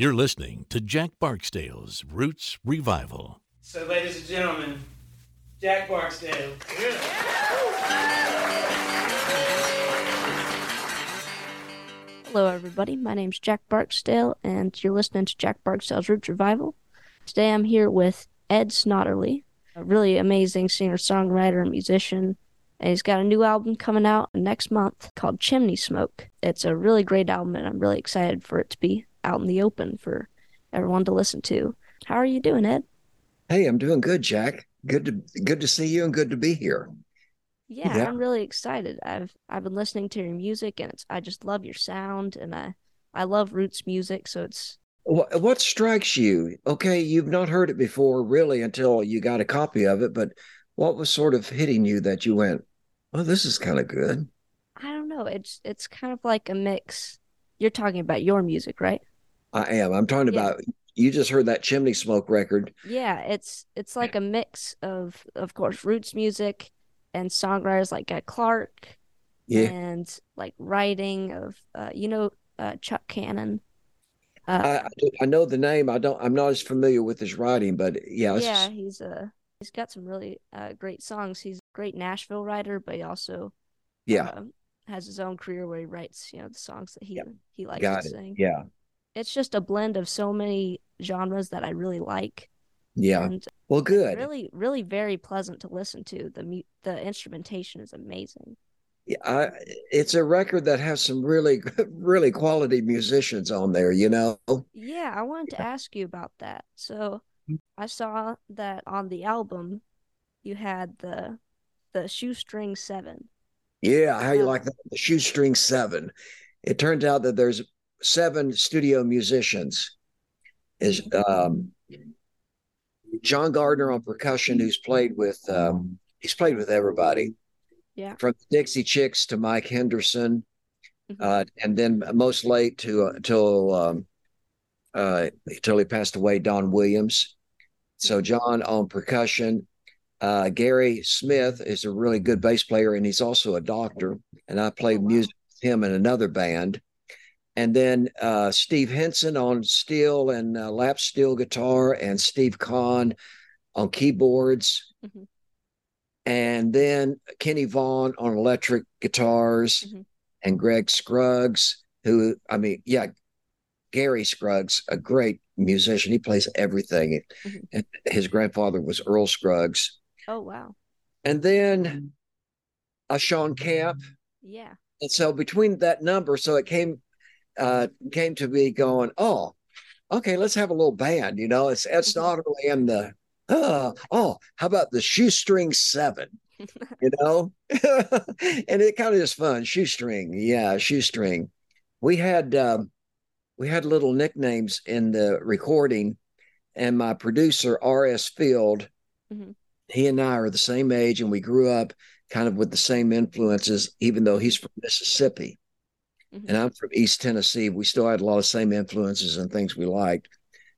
You're listening to Jack Barksdale's Roots Revival. So, ladies and gentlemen, Jack Barksdale. Hello, everybody. My name's Jack Barksdale, and you're listening to Jack Barksdale's Roots Revival. Today I'm here with Ed Snodderly, a really amazing singer songwriter and musician. And he's got a new album coming out next month called Chimney Smoke. It's a really great album, and I'm really excited for it to be out in the open for everyone to listen to. How are you doing, Ed? Hey, I'm doing good, Jack. Good to good to see you and good to be here. Yeah, Yeah. I'm really excited. I've I've been listening to your music, and it's I just love your sound, and I I love roots music, so it's What, what strikes you? Okay, you've not heard it before, really, until you got a copy of it. But what was sort of hitting you that you went, "Oh, this is kind of good"? I don't know. It's it's kind of like a mix. You're talking about your music, right? I am. I'm talking Yeah. about. You just heard that chimney smoke record. Yeah, it's it's like a mix of of course roots music and songwriters like Guy Clark Yeah, and like writing of uh you know uh Chuck Cannon. Uh I, I know the name. I don't. I'm not as familiar with his writing, but yeah, yeah, he's a he's got some really uh great songs. He's a great Nashville writer, but he also yeah, uh, has his own career where he writes, you know, the songs that he he likes got to it. sing. Yeah, It's just a blend of so many genres that I really like. yeah. And Well, good. really really very pleasant to listen to the the instrumentation is amazing Yeah, I, it's a record that has some really, really quality musicians on there. You know. yeah i wanted to ask you about that so mm-hmm. i saw that on the album you had the the shoestring seven Yeah, how you like that? The shoestring seven. It turns out that there's seven studio musicians. Is um, John Gardner on percussion, who's played with um, he's played with everybody, yeah from Dixie Chicks to Mike Henderson, Mhm. uh, and then most late to uh, till um, uh, till he passed away, Don Williams. So John on percussion. Uh, Gary Smith is a really good bass player, and he's also a doctor. And I played Oh, wow. music with him in another band. And then uh, Steve Hinson on steel and uh, lap steel guitar, and Steve Conn on keyboards. Mhm. And then Kenny Vaughn on electric guitars, Mhm. and Greg Scruggs, who, I mean, yeah, Gary Scruggs, a great musician. He plays everything. Mhm. And his grandfather was Earl Scruggs. oh wow And then a Shawn Camp. yeah And so between that number, so it came uh came to me going, oh, okay, let's have a little band, you know. It's it's Mhm. not really in the uh, oh, how about the shoestring seven? You know? and it kind of is fun. Shoestring, yeah, shoestring. We had um we had little nicknames in the recording, and my producer, R.S. Field, Mhm. he and I are the same age, and we grew up kind of with the same influences, even though he's from Mississippi Mhm. and I'm from East Tennessee. We still had a lot of same influences and things we liked.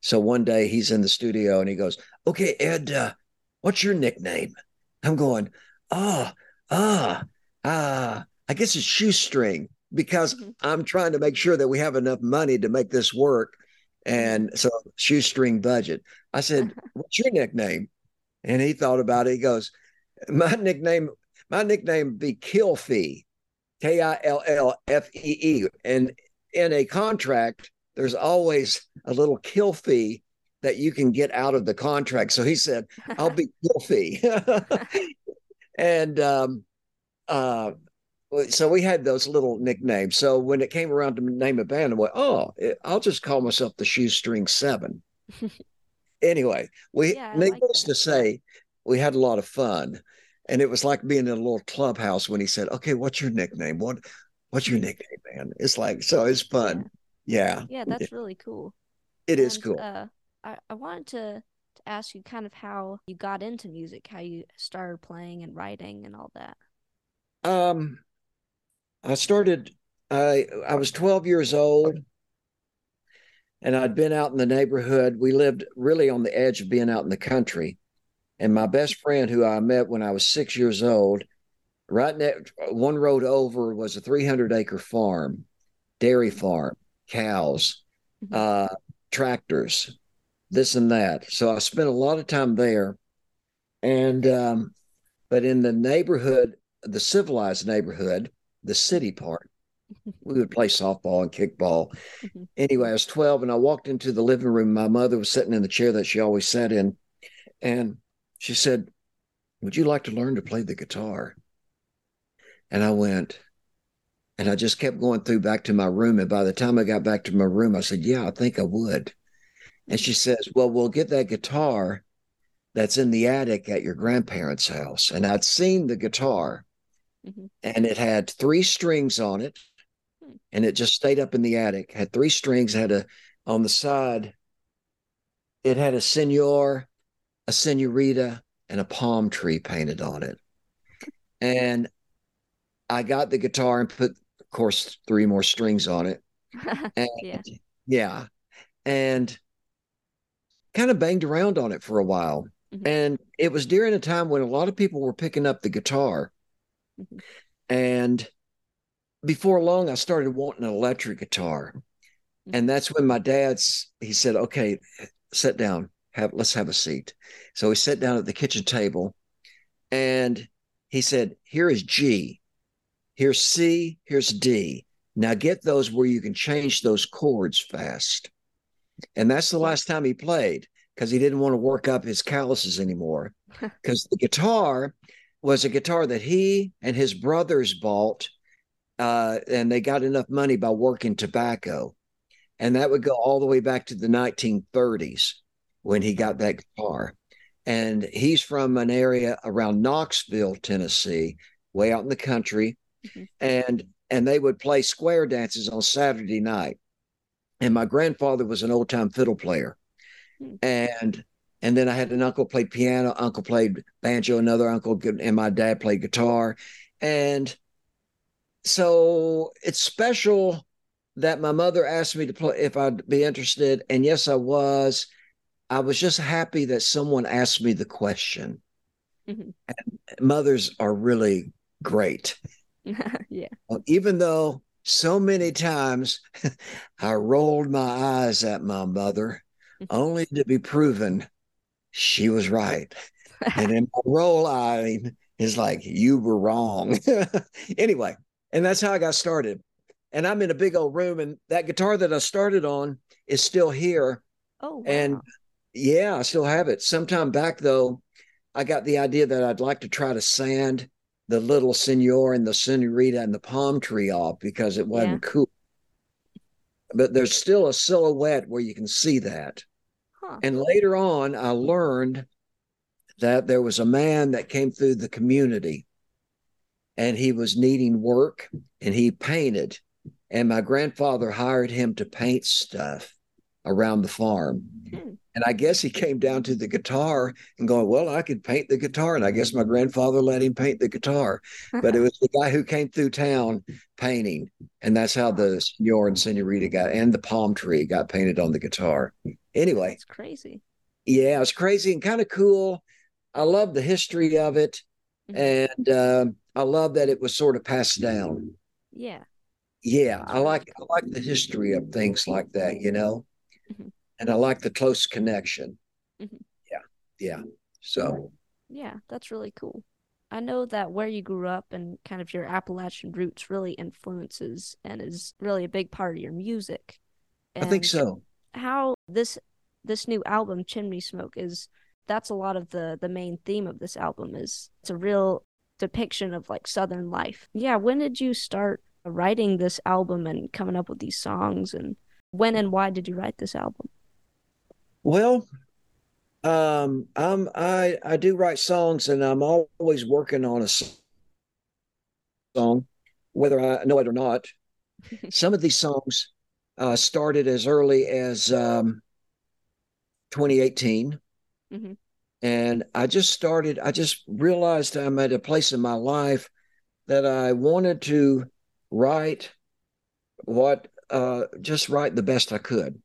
So one day he's in the studio and he goes, "Okay, Ed, uh, what's your nickname?" I'm going, "Ah, ah, ah. I guess it's shoestring because Mhm. I'm trying to make sure that we have enough money to make this work." And so shoestring budget. I said, "What's your nickname?" And he thought about it. He goes, "My nickname, my nickname be Kill Fee." K I L L F E E. And in a contract, there's always a little kill fee that you can get out of the contract. So he said, I'll be kill fee. and um, uh, so we had those little nicknames. So when it came around to name a band, I went, oh, I'll just call myself the Shoestring Seven. anyway, we Yeah, I like needless to say, we had a lot of fun. And it was like being in a little clubhouse when he said, Okay, what's your nickname? What what's your nickname, man? It's like so it's fun. Yeah, yeah that's really cool it is And, cool. uh i i wanted to to ask you kind of how you got into music how you started playing and writing and all that Um I started I I was 12 years old and I'd been out in the neighborhood. We lived really on the edge of being out in the country. And my best friend, who I met when I was six years old, right next one road over was a 300 acre farm, dairy farm, cows. Mhm. Uh, tractors, this and that. So I spent a lot of time there. And, um, but in the neighborhood, the civilized neighborhood, the city part, we would play softball and kickball. Anyway, I was 12 and I walked into the living room. My mother was sitting in the chair that she always sat in. And she said, Would you like to learn to play the guitar? And I went, and I just kept going through back to my room. And by the time I got back to my room, I said, Yeah, I think I would. And she says, Well, we'll get that guitar that's in the attic at your grandparents' house. And I'd seen the guitar Mhm. and it had three strings on it. Hmm. And it just stayed up in the attic, had three strings, had a on the side, it had a senor, a senorita, and a palm tree painted on it. And I got the guitar and put, of course, three more strings on it. And Yeah. yeah. And kind of banged around on it for a while. Mhm. And it was during a time when a lot of people were picking up the guitar. Mhm. And before long, I started wanting an electric guitar. Mhm. And that's when my dad's, he said, okay, sit down, have, let's have a seat. So we sat down at the kitchen table and he said, here is G, here's C, here's D. Now get those where you can change those chords fast. And that's the last time he played because he didn't want to work up his calluses anymore. Because the guitar was a guitar that he and his brothers bought, uh, and they got enough money by working tobacco. And that would go all the way back to the 1930s when he got that guitar. And he's from an area around Knoxville, Tennessee, way out in the country. Mhm. And and they would play square dances on Saturday night. And my grandfather was an old time fiddle player. Hmm. And and then I had an uncle play piano, uncle played banjo, another uncle, and my dad played guitar. And so it's special that my mother asked me to play if I'd be interested. And yes, I was. I was just happy that someone asked me the question. Mhm. And mothers are really great. yeah. Even though so many times I rolled my eyes at my mother, only to be proven she was right. And then my roll eyeing is like, you were wrong. anyway, and that's how I got started. And I'm in a big old room, and that guitar that I started on is still here. oh, wow. And yeah, I still have it. Sometime back though, I got the idea that I'd like to try to sand the little senor and the senorita and the palm tree off because it wasn't cool. But there's still a silhouette where you can see that. huh. And later on, I learned that there was a man that came through the community and he was needing work and he painted. And my grandfather hired him to paint stuff around the farm. Hmm. And I guess he came down to the guitar and going, Well, I could paint the guitar. And I guess my grandfather let him paint the guitar. But it was the guy who came through town painting. And that's how the senor and senorita got and the palm tree got painted on the guitar. Anyway, It's crazy. yeah, it's crazy and kind of cool. I love the history of it. Mhm. And um I love that it was sort of passed down. Yeah. Yeah, I like I like the history of things like that, you know. Mhm. And I like the close connection. Mhm. Yeah. Yeah. So Yeah, that's really cool. I know that where you grew up and kind of your Appalachian roots really influences and is really a big part of your music. I think so. How this this new album, Chimney Smoke, is that's a lot of the the main theme of this album is it's a real depiction of like Southern life. Yeah, when did you start writing this album and coming up with these songs and when and why did you write this album? Well, um, I'm I I do write songs, and I'm always working on a song, whether I know it or not. Some of these songs uh, started as early as um, 2018, Mhm. and I just started. I just realized I'm at a place in my life that I wanted to write what uh, just write the best I could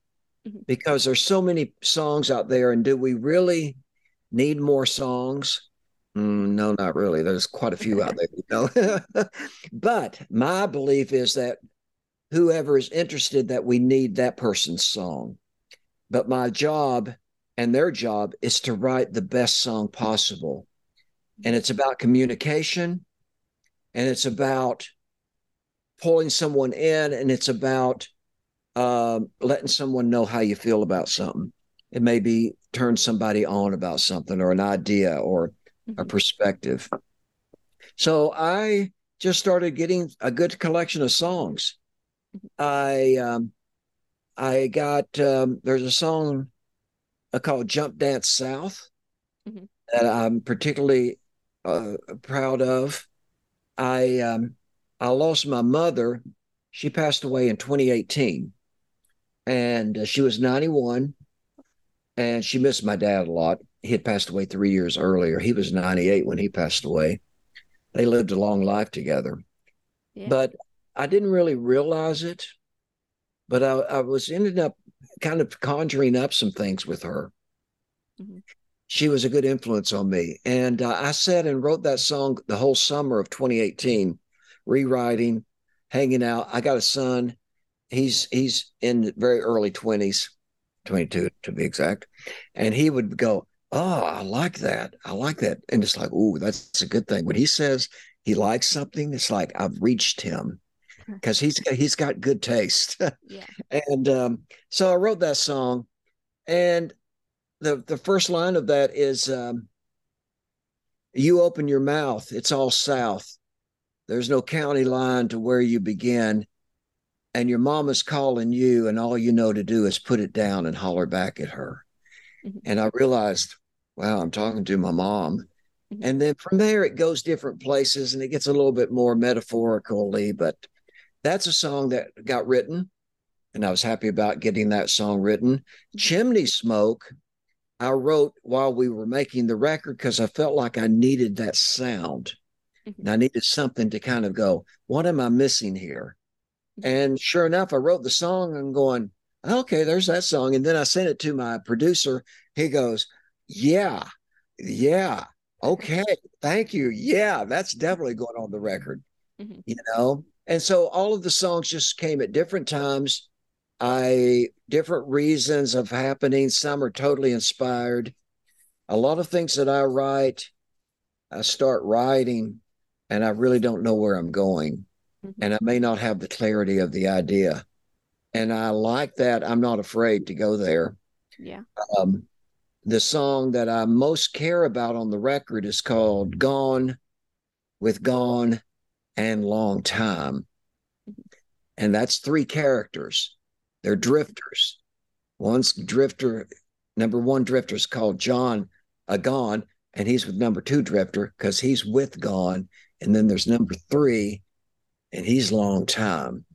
Mhm. because there's so many songs out there and do we really need more songs Mm, no not really there's quite a few out there you know but my belief is that whoever is interested that we need that person's song but my job and their job is to write the best song possible. And it's about communication and it's about pulling someone in and it's about um, letting someone know how you feel about something. It may be turn somebody on about something or an idea or a Mhm. perspective. So I just started getting a good collection of songs. I um, I got um, there's a song uh, called "Jump Dance South" Mhm. that I'm particularly uh, proud of. I um, I lost my mother. She passed away in 2018, and uh, she was 91, and she missed my dad a lot. He had passed away three years earlier. He was 98 when he passed away. They lived a long life together Yeah. but I didn't really realize it. But I, I was ended up kind of conjuring up some things with her. Mhm. She was a good influence on me, and uh, I sat and wrote that song the whole summer of 2018, rewriting, hanging out. I got a son; he's he's in the very early 20s, 22 to be exact, and he would go, "Oh, I like that. I like that," and it's like, "Ooh, that's a good thing." When he says he likes something, it's like I've reached him because he's he's got good taste. yeah. and um, so I wrote that song, and the the first line of that is, um, "You open your mouth, it's all south. There's no county line to where you begin." And your mama's calling you, and all you know to do is put it down and holler back at her. Mhm. And I realized, wow, I'm talking to my mom. Mhm. And then from there, it goes different places and it gets a little bit more metaphorically. But that's a song that got written. And I was happy about getting that song written. Chimney Smoke, I wrote while we were making the record because I felt like I needed that sound. Mhm. And I needed something to kind of go, what am I missing here? And sure enough, I wrote the song and going, okay, there's that song. And then I sent it to my producer. He goes, yeah, yeah, okay, thank you. Yeah, that's definitely going on the record, Mhm. you know? And so all of the songs just came at different times. I different reasons of happening. Some are totally inspired. A lot of things that I write, I start writing and I really don't know where I'm going. Mhm. And I may not have the clarity of the idea. And I like that. I'm not afraid to go there. Yeah. Um, the song that I most care about on the record is called Gone with Gone and Long Time. And that's three characters. They're drifters. One's drifter, number one drifter is called John Agon, and he's with number two drifter because he's with Gone. And then there's number three, and he's long time.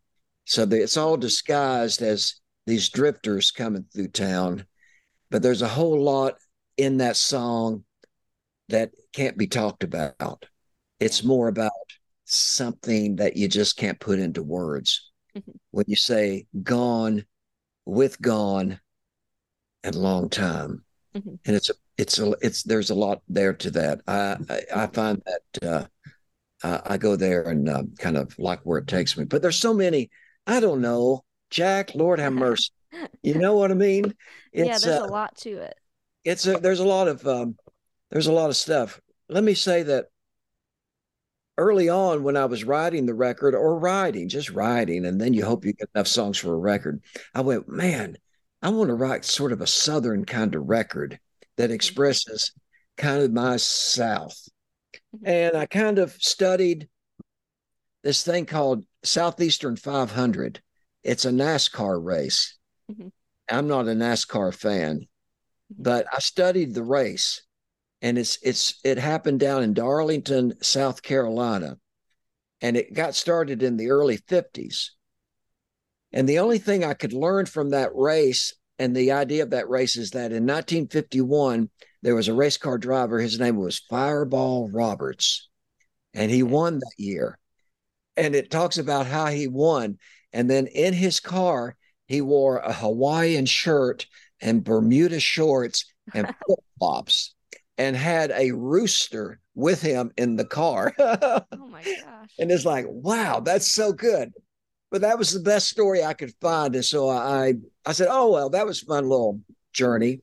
So they, it's all disguised as these drifters coming through town. But there's a whole lot in that song that can't be talked about. It's more about something that you just can't put into words. Mhm. When you say gone with gone and long time. Mhm. And it's a it's a it's there's a lot there to that. I I, I find that uh I, I go there and uh, kind of like where it takes me. But there's so many, I don't know. Jack, Lord have mercy. You know what I mean? yeah, there's uh, a lot to it. it's a, there's a lot of um, there's a lot of stuff. Let me say that early on when I was writing the record or writing, just writing, and then you hope you get enough songs for a record. I went, man, I want to write sort of a southern kind of record that expresses kind of my South. And I kind of studied this thing called Southeastern 500. It's a NASCAR race. Mhm. I'm not a NASCAR fan, but I studied the race and it's it's it happened down in Darlington, South Carolina. And it got started in the early 50s. And the only thing I could learn from that race and the idea of that race is that in 1951 there was a race car driver his name was Fireball Roberts and he won that year. And it talks about how he won and then in his car he wore a Hawaiian shirt and Bermuda shorts and flip flops and had a rooster with him in the car. Oh my gosh. and it's like, wow, that's so good. but that was the best story I could find. And so I, I said, oh, well, that was a fun little journey.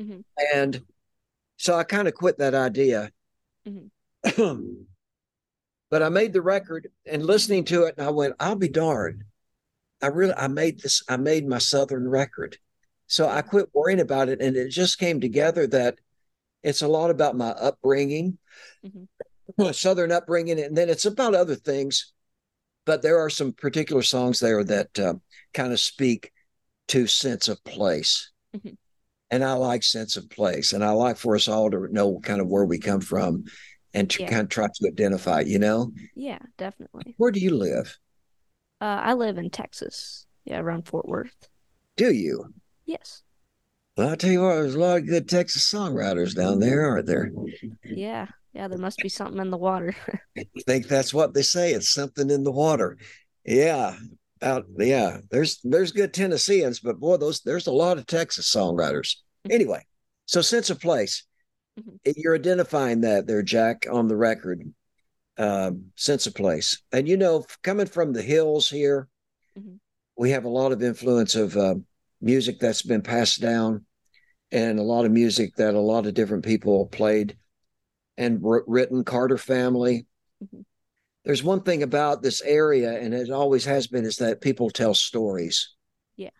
Mhm. And so I kind of quit that idea. Mhm. but I made the record and listening to it, and I went, I'll be darned. I really, I made this, I made my Southern record. So I quit worrying about it. And it just came together that it's a lot about my upbringing, Mhm. Southern upbringing, and then it's about other things. But there are some particular songs there that uh, kind of speak to sense of place. Mhm. And I like sense of place. And I like for us all to know kind of where we come from and to Yeah. kind of try to identify, you know? Yeah, definitely. Where do you live? Uh, I live in Texas. Yeah, around Fort Worth. Do you? Yes. Well, I'll tell you what, there's a lot of good Texas songwriters down there, aren't there? Yeah. Yeah, there must be something in the water. I think that's what they say. It's something in the water. Yeah. Out yeah. There's there's good Tennesseans, but boy, those there's a lot of Texas songwriters. Anyway, so sense of place. Mhm. You're identifying that there, Jack, on the record. Um, sense of place. And you know, coming from the hills here, Mhm. we have a lot of influence of uh, music that's been passed down and a lot of music that a lot of different people played and wr- written Carter family. There's one thing about this area, and it always has been, is that people tell stories. Yeah.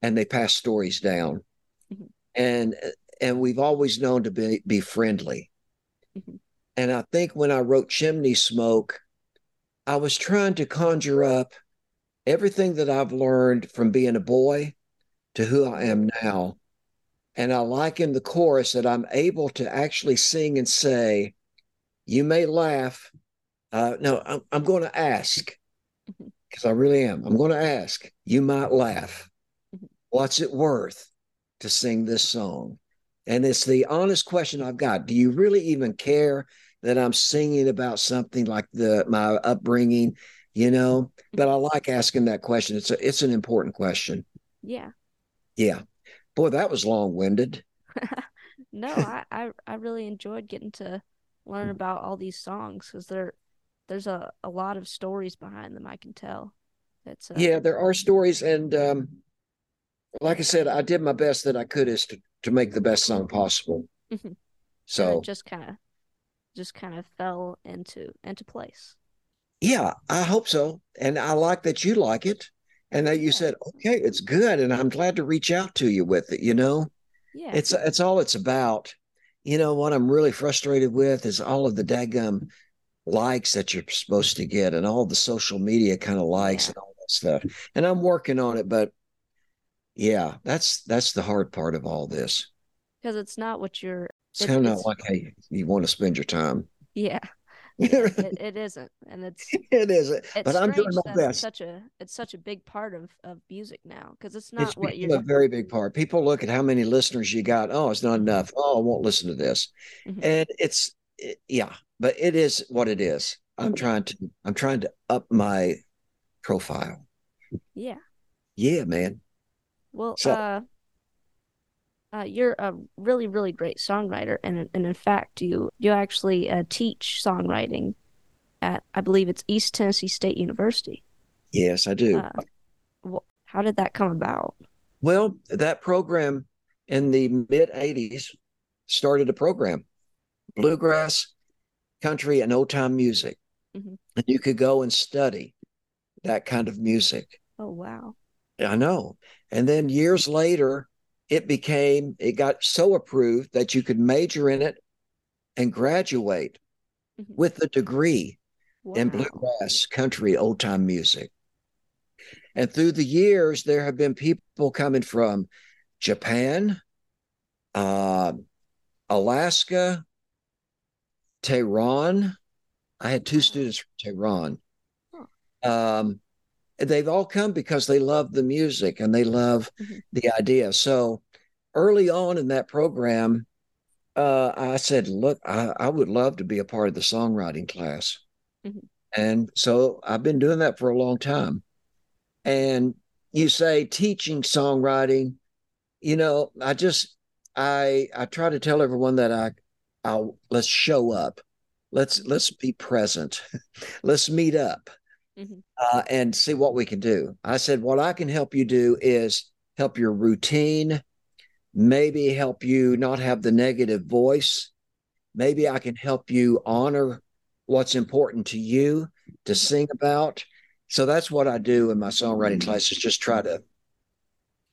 And they pass stories down. Mhm. And and we've always known to be be friendly. Mhm. And I think when I wrote Chimney Smoke, I was trying to conjure up everything that I've learned from being a boy to who I am now. And I like in the chorus that I'm able to actually sing and say, You may laugh. Uh, no, I'm, I'm going to ask because I really am. I'm going to ask. You might laugh. Mhm. What's it worth to sing this song? And it's the honest question I've got. Do you really even care that I'm singing about something like the my upbringing? You know, but I like asking that question. It's a, it's an important question. Yeah. Yeah. Boy, that was long winded. No, I, I I really enjoyed getting to learn about all these songs because there there's a, a lot of stories behind them. I can tell. It's uh, Yeah, there are stories, and um, like I said, I did my best that I could is to, to make the best song possible. Mhm. So it just kind of just kind of fell into into place. yeah, I hope so, and I like that you like it, and that you Yeah. said okay, it's good, and I'm glad to reach out to you with it. You know, Yeah. it's it's all it's about. You know what I'm really frustrated with is all of the daggum likes that you're supposed to get, and all the social media kind of likes Yeah. and all that stuff. And I'm working on it, but yeah, that's that's the hard part of all this. because it's not what you're. It's kind of not like how you, you want to spend your time. Yeah. it It, it isn't, and it's is, it's but I'm doing my it's best. such a it's such a big part of of music now because it's It's not what you're. a very big part. People look at how many listeners you got. Oh, it's not enough. Oh, I won't listen to this. Mhm. And it's it, yeah, but it is what it is. I'm trying to I'm trying to up my profile. Yeah. Yeah, man. Well, So- uh, uh, you're a really, really great songwriter, and and in fact, you you actually uh, teach songwriting at I believe it's East Tennessee State University. Yes, I do. Uh, wh- how did that come about? Well, that program in the mid 80s started a program, bluegrass, country, and old time music. Mhm. And you could go and study that kind of music. Oh wow. I know. And then years later, it became, it got so approved that you could major in it and graduate Mhm. with a degree in bluegrass, country, old time music. And through the years, there have been people coming from Japan, uh, Alaska, Tehran. I had two students from Tehran. Um, they've all come because they love the music and they love Mhm. the idea. So early on in that program, uh, I said, look, I, I would love to be a part of the songwriting class. Mhm. And so I've been doing that for a long time. And you say teaching songwriting, you know, I just I I try to tell everyone that I I'll let's show up. Let's let's be present. let's meet up. Mhm. uh, and see what we can do. I said, what I can help you do is help your routine, maybe help you not have the negative voice. Maybe I can help you honor what's important to you to sing about. So that's what I do in my songwriting classes. Just try to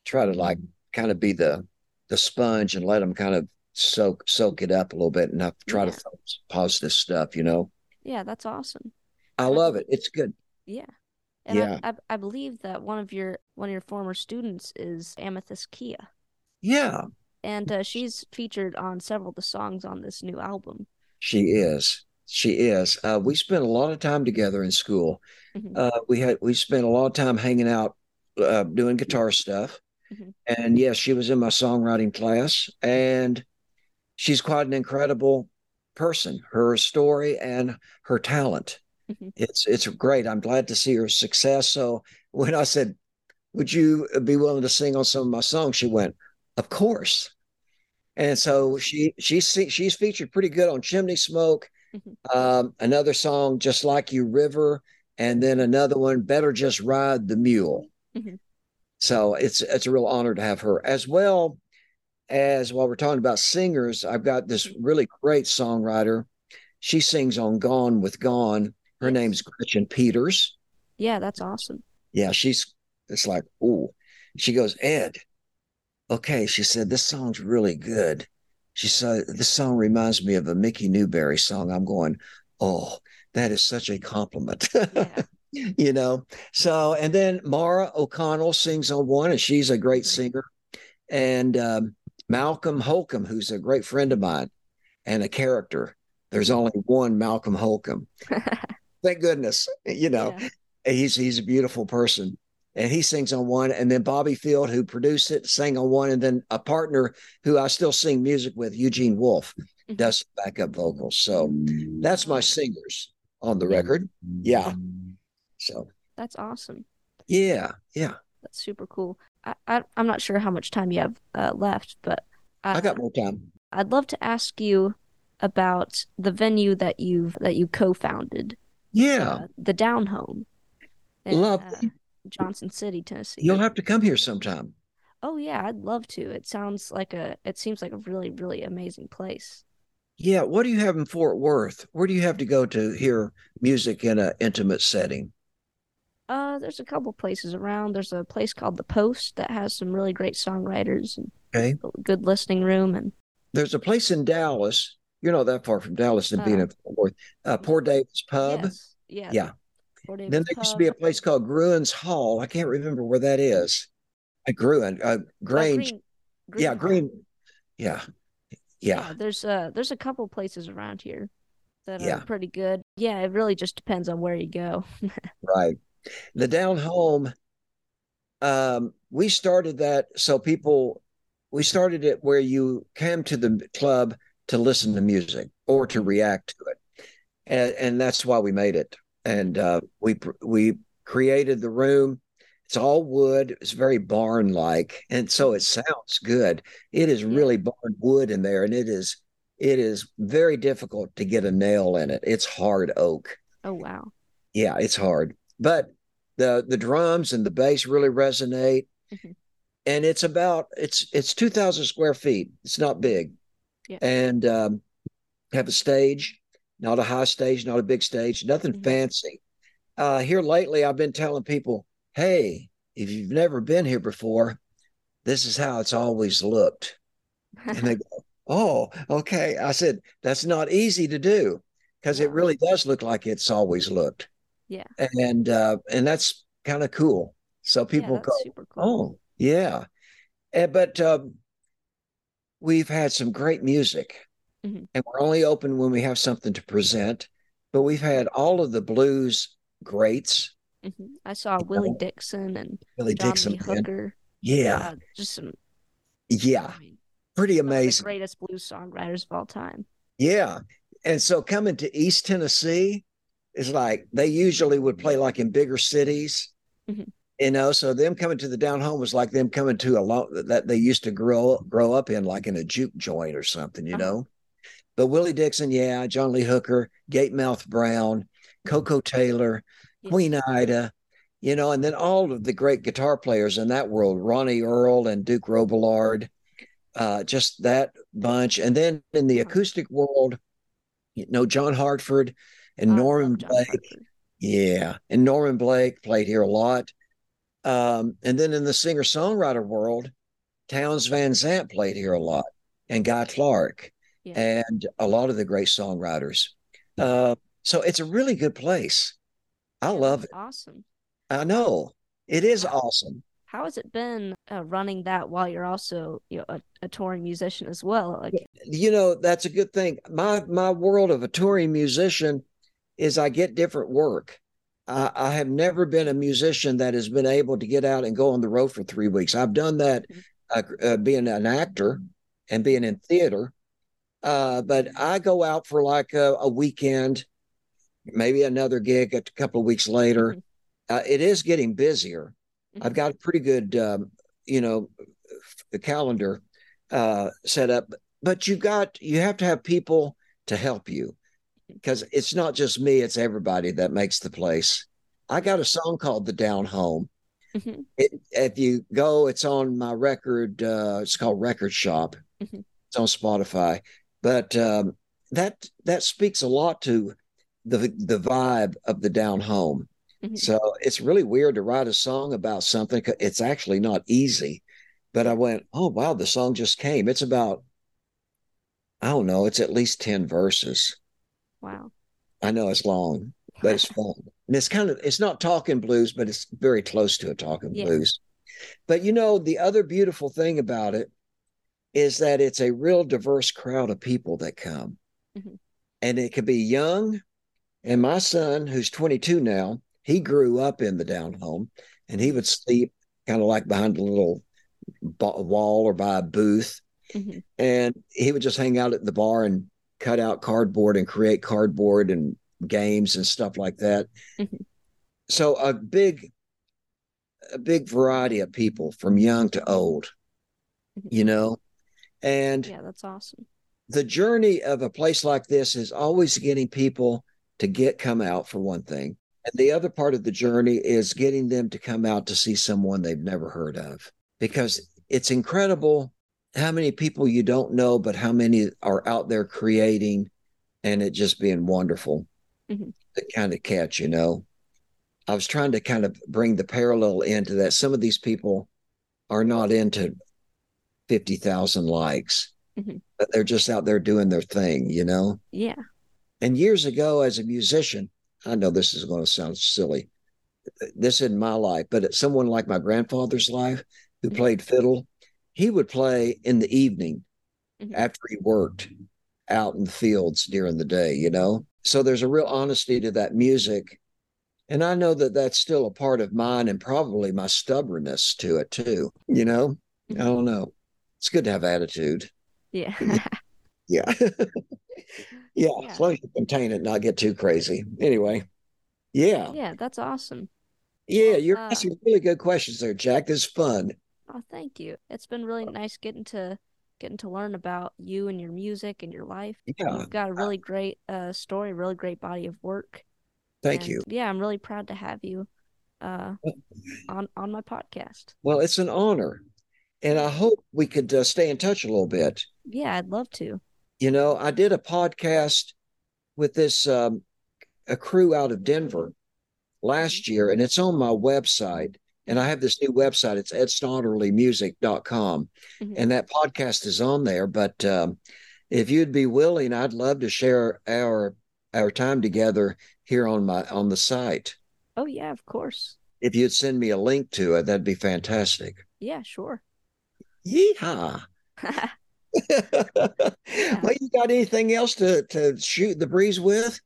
try to like kind of be the the sponge and let them kind of soak soak it up a little bit and I try to Yeah. focus positive stuff. You know, Yeah, that's awesome. I love it. It's good. Yeah. And Yeah. I, I I believe that one of your one of your former students is Amythyst Kiah. Yeah, And uh, she's featured on several of the songs on this new album. she is. She is. Uh, we spent a lot of time together in school. Mhm. Uh, we had we spent a lot of time hanging out, uh, doing guitar stuff. Mhm. And yes, she was in my songwriting class, and she's quite an incredible person. Her story and her talent. Mhm. It's it's great. I'm glad to see her success. So when I said, "Would you be willing to sing on some of my songs?" she went, "Of course." And so she she's she's featured pretty good on Chimney Smoke. Mhm. Um, another song, just like you, River, and then another one, Better Just Ride the Mule. Mhm. So it's it's a real honor to have her as well as while we're talking about singers. I've got this really great songwriter. She sings on Gone with Gone. Her name's Gretchen Peters. Yeah, that's awesome. Yeah, she's it's like, ooh. She goes, Ed, okay. She said, This song's really good. She said, This song reminds me of a Mickey Newbury song. I'm going, Oh, that is such a compliment. Yeah. you know. So, and then Maura O'Connell sings on one, and she's a great singer. And um, Malcolm Holcombe, who's a great friend of mine and a character. There's only one Malcolm Holcombe. Thank goodness. You know, Yeah. he's he's a beautiful person. And he sings on one, and then Bobby Field, who produced it, sang on one, and then a partner who I still sing music with, Eugene Wolf, Mhm. does backup vocals. So that's my singers on the record. Yeah. So That's awesome. yeah, yeah. That's super cool. I, I I'm not sure how much time you have uh, left, but uh, I got more time. I'd love to ask you about the venue that you've that you co-founded, Yeah. uh, the Down Home, in Lovely. uh, Johnson City, Tennessee. You'll have to come here sometime. Oh yeah, I'd love to. It sounds like a it seems like a really really amazing place. Yeah. What do you have in Fort Worth? Where do you have to go to hear music in an intimate setting? Uh, there's a couple places around. There's a place called The Post that has some really great songwriters and Okay. a good listening room. And There's a place in Dallas. You're not that far from Dallas being Uh, in Fort Worth. Uh, Poor David's Pub. yes, yeah, Yeah. Fort Then Davis there used to be a place called Gruene's Hall. I can't remember where that is. Uh, Gruen, uh, Uh, Grange. Green, yeah, Hall. Green. Yeah. Yeah. Yeah, there's uh there's a couple places around here that Yeah. are pretty good. Yeah, it really just depends on where you go. Right. The down home, um, we started that so people, we started it where you came to the club to listen to music or to react to it, and, and that's why we made it. And uh, we we created the room. It's all wood. It's very barn like, and so it sounds good. It is really barn wood in there, and it is it is very difficult to get a nail in it. It's hard oak Oh wow. yeah, it's hard. But the the drums and the bass really resonate. Mhm. And it's about it's it's two thousand square feet. It's not big. Yeah. And um, have a stage, not a high stage, not a big stage, nothing Mhm. fancy. Uh, here lately, I've been telling people, "Hey, if you've never been here before, this is how it's always looked." And they go, "Oh, okay." I said, "That's not easy to do because it really does look like it's always looked." Yeah. and uh, and that's kind of cool. So people that's go, super cool. oh yeah, and, but um, we've had some great music, Mhm. and we're only open when we have something to present. But we've had all of the blues greats, Mhm. I saw Willie Dixon and Billy John Dixon, man. Hooker. yeah, Uh, just some yeah, I mean, pretty amazing, greatest blues songwriters of all time. yeah. And so coming to East Tennessee is like they usually would play like in bigger cities. Mhm. You know, so them coming to the down home was like them coming to a lot that they used to grow grow up in, like in a juke joint or something, you Uh-huh. know. But Willie Dixon, yeah, John Lee Hooker, Gatemouth Brown, Koko Taylor, Yeah. Queen Ida, you know, and then all of the great guitar players in that world, Ronnie Earl and Duke Robillard, uh, just that bunch. And then in the acoustic world, you know, John Hartford and I Norman Blake. Hartford. Yeah. And Norman Blake played here a lot. Um, and then in the singer songwriter world, Townes Van Zandt played here a lot, and Guy Clark, Yeah. and a lot of the great songwriters. Uh, so it's a really good place. I love it. Awesome. I know it is Wow. awesome. How has it been uh, running that while you're also you know a, a touring musician as well? Like, You know, that's a good thing. My my world of a touring musician is I get different work. I, I have never been a musician that has been able to get out and go on the road for three weeks. I've done that Mhm. uh, uh, being an actor and being in theater. Uh, but I go out for like a, a weekend, maybe another gig a couple of weeks later. Mhm. Uh, it is getting busier. I've Mhm. got a pretty good, um, you know, the calendar uh, set up, but you got you have to have people to help you because it's not just me; it's everybody that makes the place. I got a song called "The Down Home." Mhm. It, if you go, it's on my record. Uh, it's called Record Shop. Mhm. It's on Spotify, but um, that that speaks a lot to the the vibe of the down home. Mhm. So it's really weird to write a song about something. It's actually not easy. But I went, oh wow, the song just came. It's about, I don't know, it's at least 10 verses. Wow. I know it's long, but it's fun. And it's kind of it's not talking blues, but it's very close to a talking Yeah. blues. But you know, the other beautiful thing about it is that it's a real diverse crowd of people that come. Mhm. And it could be young. And my son, who's 22 now, he grew up in the down home and he would sleep kind of like behind a little wall or by a booth. Mhm. And he would just hang out at the bar and cut out cardboard and create cardboard and games and stuff like that. Mhm. So a big, a big variety of people from young to old, Mhm. you know, and Yeah, that's awesome. the journey of a place like this is always getting people to get come out for one thing. And the other part of the journey is getting them to come out to see someone they've never heard of because it's incredible how many people you don't know, but how many are out there creating and it just being wonderful Mhm. to kind of catch, you know. I was trying to kind of bring the parallel into that. Some of these people are not into 50,000 likes, Mhm. but they're just out there doing their thing, you know. Yeah. And years ago, as a musician, I know this is going to sound silly. This isn't my life, but it's someone like my grandfather's life who Mhm. played fiddle, he would play in the evening Mhm. after he worked out in the fields during the day, you know? So there's a real honesty to that music. And I know that that's still a part of mine and probably my stubbornness to it too, you know? I Mhm. don't know. It's good to have attitude. Yeah. Yeah. yeah. Yeah. As long as you contain it, not get too crazy. Anyway. Yeah. yeah, that's awesome. Yeah. You're uh, asking really good questions there, Jack. This is fun. Oh, thank you. It's been really nice getting to getting to learn about you and your music and your life. Yeah. You've got a really great uh story, really great body of work. Thank and you. Yeah, I'm really proud to have you uh on on my podcast. Well, it's an honor. And I hope we could uh, stay in touch a little bit. Yeah, I'd love to. You know, I did a podcast with this um, a crew out of Denver last year, and it's on my website. And I have this new website. It's edsnodderlymusic.com. Mhm. And that podcast is on there. But um, if you'd be willing, I'd love to share our our time together here on my on the site. Oh yeah, of course. If you'd send me a link to it, that'd be fantastic. Yeah, sure. Yeehaw. well, you got anything else to, to shoot the breeze with?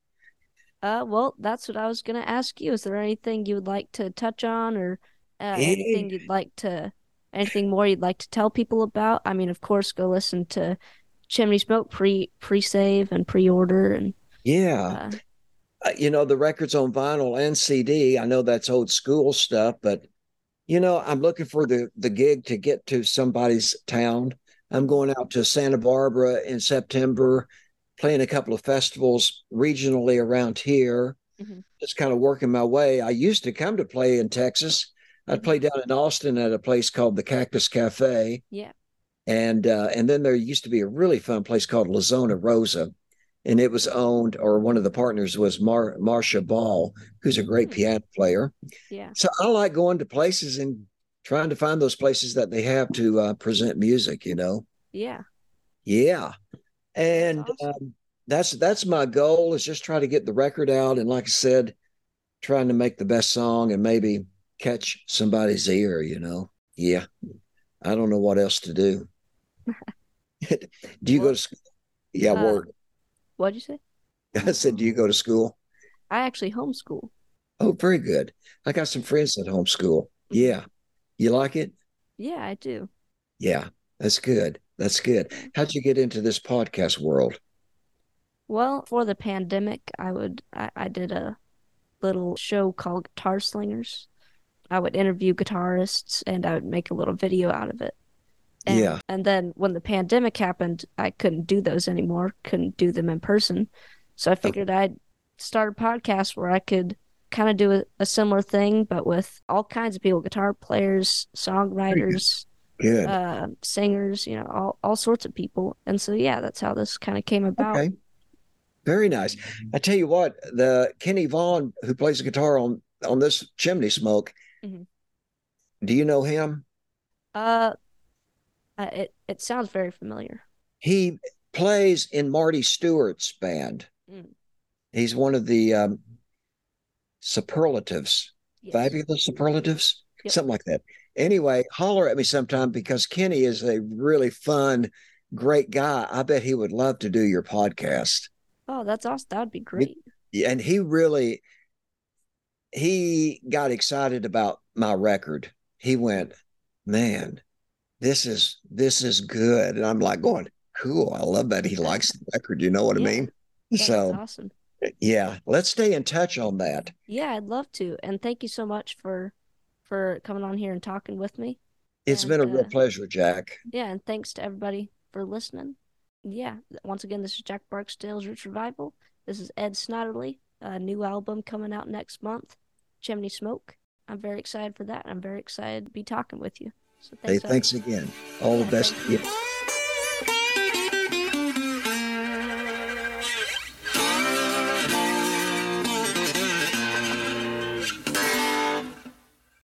Uh, well, that's what I was gonna ask you. Is there anything you would like to touch on, or uh, Yeah. anything you'd like to, anything more you'd like to tell people about? I mean, of course, go listen to Chimney Smoke pre pre save and pre order, and Yeah. uh, Uh, you know, the records on vinyl and CD. I know that's old school stuff, but you know, I'm looking for the the gig to get to somebody's town. I'm going out to Santa Barbara in September, playing a couple of festivals regionally around here. Mhm. just kind of working my way. I used to come to play in Texas. I'd play down in Austin at a place called the Cactus Cafe. Yeah. And uh, and then there used to be a really fun place called La Zona Rosa, and it was owned or one of the partners was Mar- Marcia Ball, who's a great Hmm. piano player. Yeah. So I like going to places and trying to find those places that they have to uh, present music. You know, Yeah. yeah, and That's awesome. um, that's that's my goal is just try to get the record out, and like I said, trying to make the best song and maybe catch somebody's ear. You know, yeah. I don't know what else to do. do you go to school? Yeah, uh, work. What'd you say? I said, do you go to school? I actually homeschool. Oh, very good. I got some friends at homeschool. Yeah. You like it? Yeah, I do. Yeah, that's good. That's good. How'd you get into this podcast world? Well, for the pandemic, I would I, I did a little show called Guitar Slingers. I would interview guitarists and I would make a little video out of it. And, Yeah. And then when the pandemic happened, I couldn't do those anymore, couldn't do them in person. So I figured I'd start a podcast where I could kind of do a, a similar thing, but with all kinds of people guitar players, songwriters, uh, singers, you know, all, all sorts of people. And so, yeah, that's how this kind of came about. Okay. Very nice. I tell you what, the Kenny Vaughan who plays the guitar on on this chimney smoke. Mhm. Do you know him? Uh, it it sounds very familiar. He plays in Marty Stuart's band. Mm. He's one of the um, superlatives, Yes. fabulous superlatives, Yep. something like that. Anyway, holler at me sometime because Kenny is a really fun, great guy. I bet he would love to do your podcast. Oh, that's awesome. That would be great. Yeah, and he really he got excited about my record. He went, "Man, this is this is good." And I'm like going, "Cool. I love that he likes the record, you know what I mean?" Yeah, that's so, awesome. yeah, let's stay in touch on that. Yeah, I'd love to. And thank you so much for for coming on here and talking with me. It's And, been a real uh, pleasure, Jack. Yeah, and thanks to everybody for listening. Yeah, once again, this is Jack Barksdale's Roots Revival. This is Ed Snodderly, a new album coming out next month, Chimney Smoke. I'm very excited for that. I'm very excited to be talking with you. So Hey, thanks. Ed. thanks again. All the best thank to you. you.